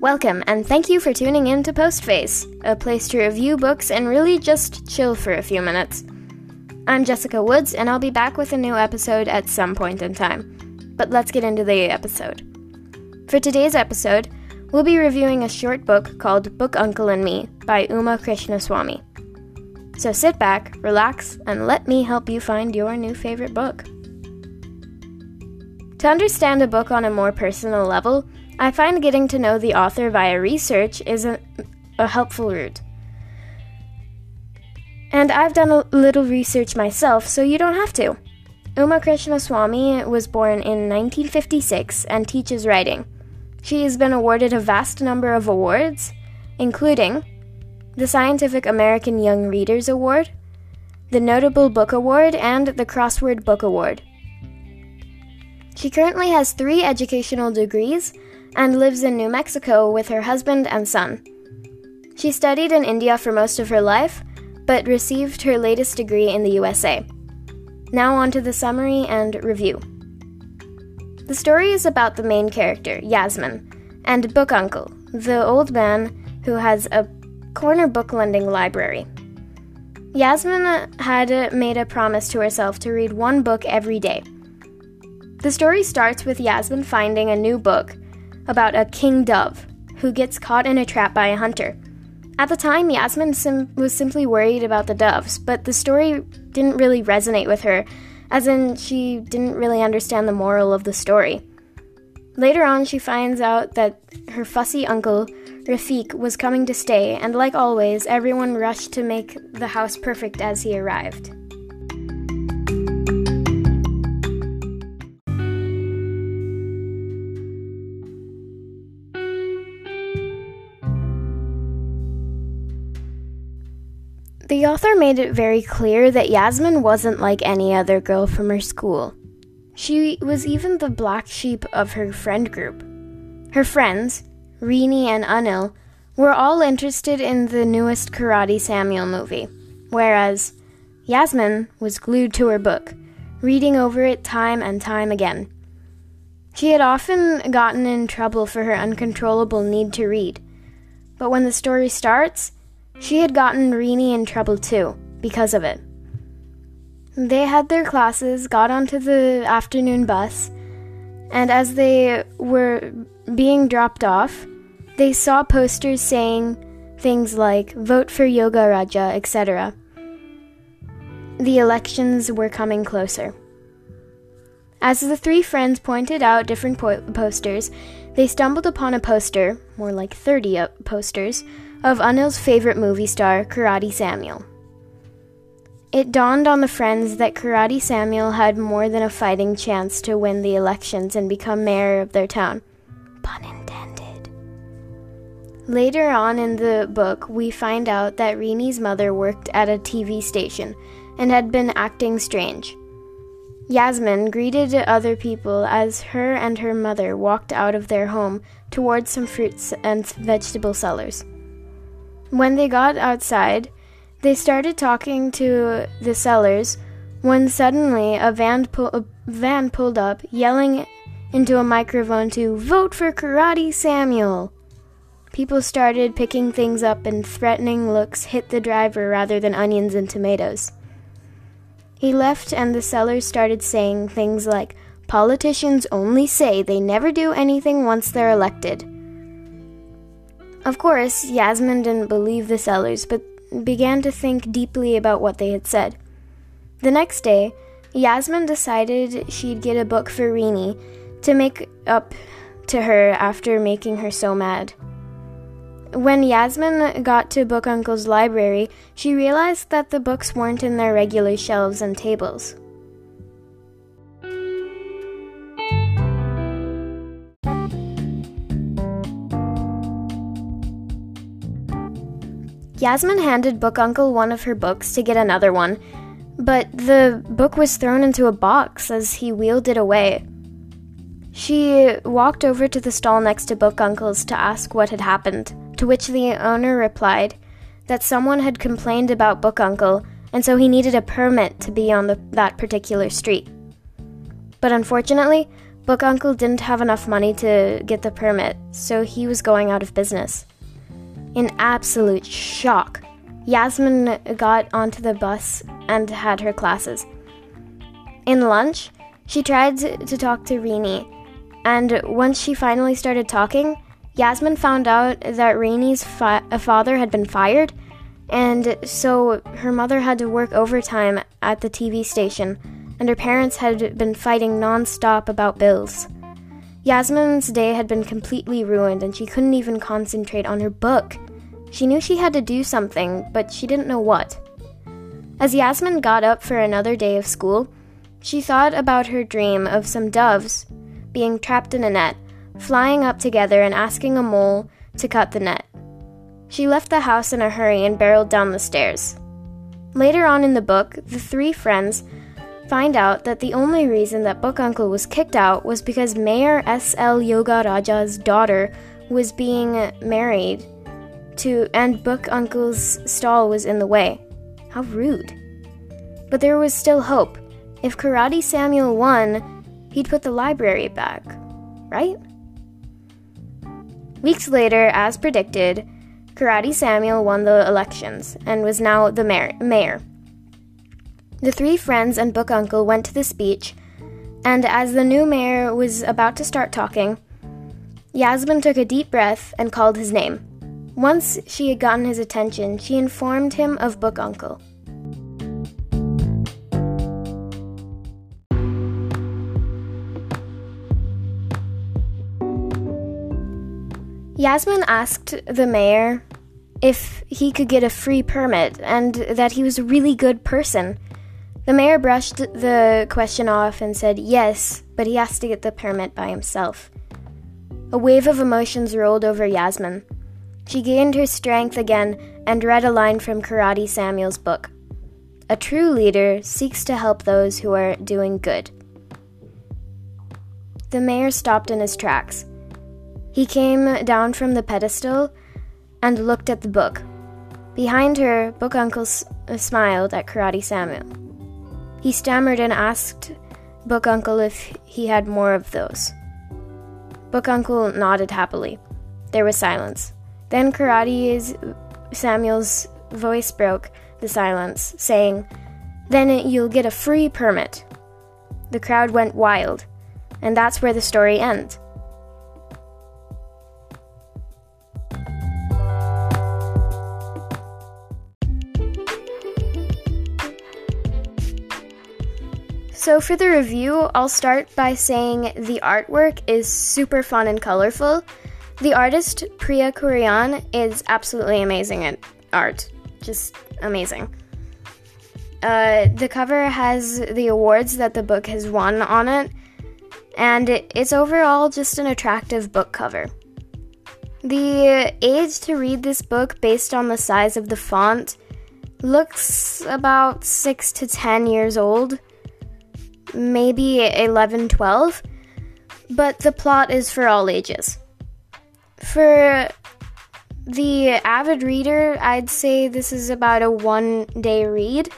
Welcome, and thank you for tuning in to Postface, a place to review books and really just chill for a few minutes. I'm Jessica Woods, and I'll be back with a new episode at some point in time. But let's get into the episode. For today's episode, we'll be reviewing a short book called Book Uncle and Me by Uma Krishnaswami. So sit back, relax, and let me help you find your new favorite book. To understand a book on a more personal level, I find getting to know the author via research is a, a helpful route. And I've done a little research myself, so you don't have to. Uma Krishnaswami was born in 1956 and teaches writing. She has been awarded a vast number of awards, including the Scientific American Young Readers Award, the Notable Book Award, and the Crossword Book Award. She currently has three educational degrees and lives in New Mexico with her husband and son. She studied in India for most of her life, but received her latest degree in the USA. Now, on to the summary and review. The story is about the main character, Yasmin, and Book Uncle, the old man who has a corner book lending library. Yasmin uh, had uh, made a promise to herself to read one book every day. The story starts with Yasmin finding a new book about a king dove who gets caught in a trap by a hunter. At the time, Yasmin sim- was simply worried about the doves, but the story didn't really resonate with her, as in, she didn't really understand the moral of the story. Later on, she finds out that her fussy uncle, Rafiq, was coming to stay, and like always, everyone rushed to make the house perfect as he arrived. The author made it very clear that Yasmin wasn't like any other girl from her school. She was even the black sheep of her friend group. Her friends, Rini and Anil, were all interested in the newest Karate Samuel movie, whereas Yasmin was glued to her book, reading over it time and time again. She had often gotten in trouble for her uncontrollable need to read, but when the story starts, she had gotten Rini in trouble too, because of it. They had their classes, got onto the afternoon bus, and as they were being dropped off, they saw posters saying things like vote for Yoga Raja, etc. The elections were coming closer. As the three friends pointed out different po- posters, they stumbled upon a poster, more like 30 uh, posters, of Anil's favorite movie star, Karate Samuel. It dawned on the friends that Karate Samuel had more than a fighting chance to win the elections and become mayor of their town. Pun intended. Later on in the book, we find out that Rini's mother worked at a TV station and had been acting strange. Yasmin greeted other people as her and her mother walked out of their home towards some fruits and vegetable sellers. When they got outside, they started talking to the sellers when suddenly a van, a van pulled up, yelling into a microphone to vote for Karate Samuel. People started picking things up and threatening looks hit the driver rather than onions and tomatoes. He left, and the sellers started saying things like, Politicians only say they never do anything once they're elected. Of course, Yasmin didn't believe the sellers, but began to think deeply about what they had said. The next day, Yasmin decided she'd get a book for Rini to make up to her after making her so mad. When Yasmin got to Book Uncle's library, she realized that the books weren't in their regular shelves and tables. Yasmin handed Book Uncle one of her books to get another one, but the book was thrown into a box as he wheeled it away. She walked over to the stall next to Book Uncle's to ask what had happened, to which the owner replied that someone had complained about Book Uncle, and so he needed a permit to be on the, that particular street. But unfortunately, Book Uncle didn't have enough money to get the permit, so he was going out of business. In absolute shock, Yasmin got onto the bus and had her classes. In lunch, she tried to talk to Rini, and once she finally started talking, Yasmin found out that Rini's fa- uh, father had been fired, and so her mother had to work overtime at the TV station, and her parents had been fighting non-stop about bills. Yasmin's day had been completely ruined, and she couldn't even concentrate on her book. She knew she had to do something, but she didn't know what. As Yasmin got up for another day of school, she thought about her dream of some doves being trapped in a net, flying up together and asking a mole to cut the net. She left the house in a hurry and barreled down the stairs. Later on in the book, the three friends find out that the only reason that Book Uncle was kicked out was because Mayor S.L. Yoga Raja's daughter was being married to and Book Uncle's stall was in the way. How rude. But there was still hope. If Karate Samuel won, he'd put the library back, right? Weeks later, as predicted, Karate Samuel won the elections and was now the mayor. The three friends and Book Uncle went to the speech, and as the new mayor was about to start talking, Yasmin took a deep breath and called his name. Once she had gotten his attention, she informed him of Book Uncle. Yasmin asked the mayor if he could get a free permit and that he was a really good person. The mayor brushed the question off and said yes, but he has to get the permit by himself. A wave of emotions rolled over Yasmin. She gained her strength again and read a line from Karate Samuel's book. A true leader seeks to help those who are doing good. The mayor stopped in his tracks. He came down from the pedestal and looked at the book. Behind her, Book Uncle s- uh, smiled at Karate Samuel. He stammered and asked Book Uncle if he had more of those. Book Uncle nodded happily. There was silence. Then Karate Samuel's voice broke the silence, saying, Then you'll get a free permit. The crowd went wild, and that's where the story ends. So, for the review, I'll start by saying the artwork is super fun and colorful. The artist, Priya Kurian, is absolutely amazing at art. Just amazing. Uh, the cover has the awards that the book has won on it, and it's overall just an attractive book cover. The age to read this book based on the size of the font looks about 6 to 10 years old maybe 11, 12, but the plot is for all ages. For the avid reader, I'd say this is about a one day read.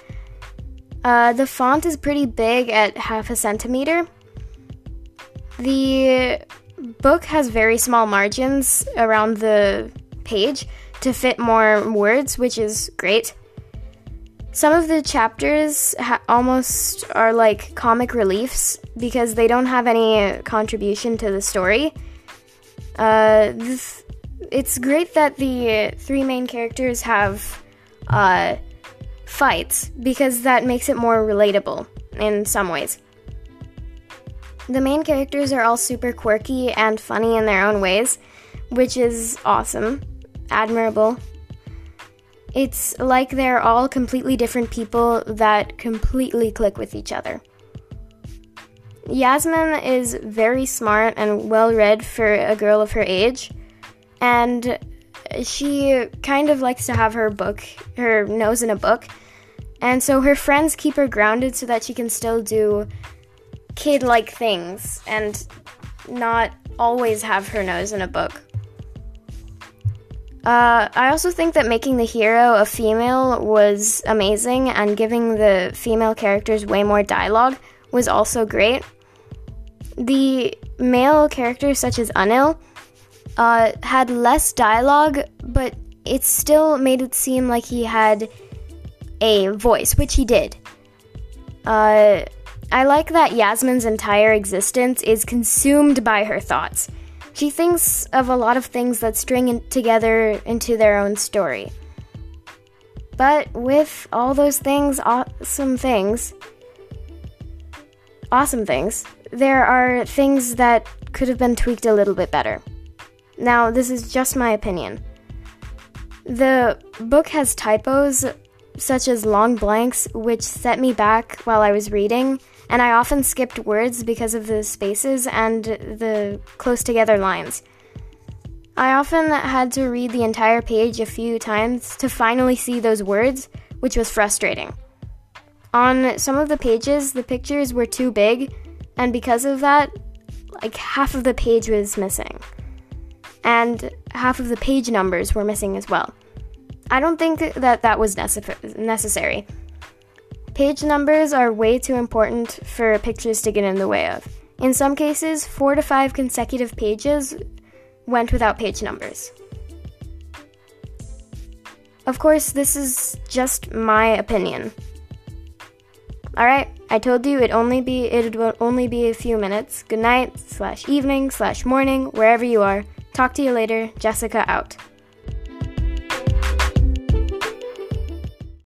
Uh, the font is pretty big at half a centimeter. The book has very small margins around the page to fit more words, which is great. Some of the chapters ha- almost are like comic reliefs because they don't have any contribution to the story. Uh, this, it's great that the three main characters have uh, fights because that makes it more relatable in some ways. The main characters are all super quirky and funny in their own ways, which is awesome, admirable, it's like they're all completely different people that completely click with each other. Yasmin is very smart and well read for a girl of her age, and she kind of likes to have her book, her nose in a book, and so her friends keep her grounded so that she can still do kid like things and not always have her nose in a book. Uh, I also think that making the hero a female was amazing, and giving the female characters way more dialogue was also great. the male characters, such as Anil, uh, had less dialogue, but it still made it seem like he had a voice, which he did. Uh, I like that Yasmin's entire existence is consumed by her thoughts. She thinks of a lot of things that string in together into their own story. But with all those things, awesome things, awesome things, there are things that could have been tweaked a little bit better. Now, this is just my opinion. The book has typos, such as long blanks, which set me back while I was reading, and I often skipped words because of the spaces and the close together lines. I often had to read the entire page a few times to finally see those words, which was frustrating. On some of the pages, the pictures were too big, and because of that, like half of the page was missing. And half of the page numbers were missing as well. I don't think that that was necess- necessary. Page numbers are way too important for pictures to get in the way of. In some cases, four to five consecutive pages went without page numbers. Of course, this is just my opinion. Alright, I told you it only be it will only be a few minutes. Good night, slash evening, slash morning, wherever you are. Talk to you later. Jessica out.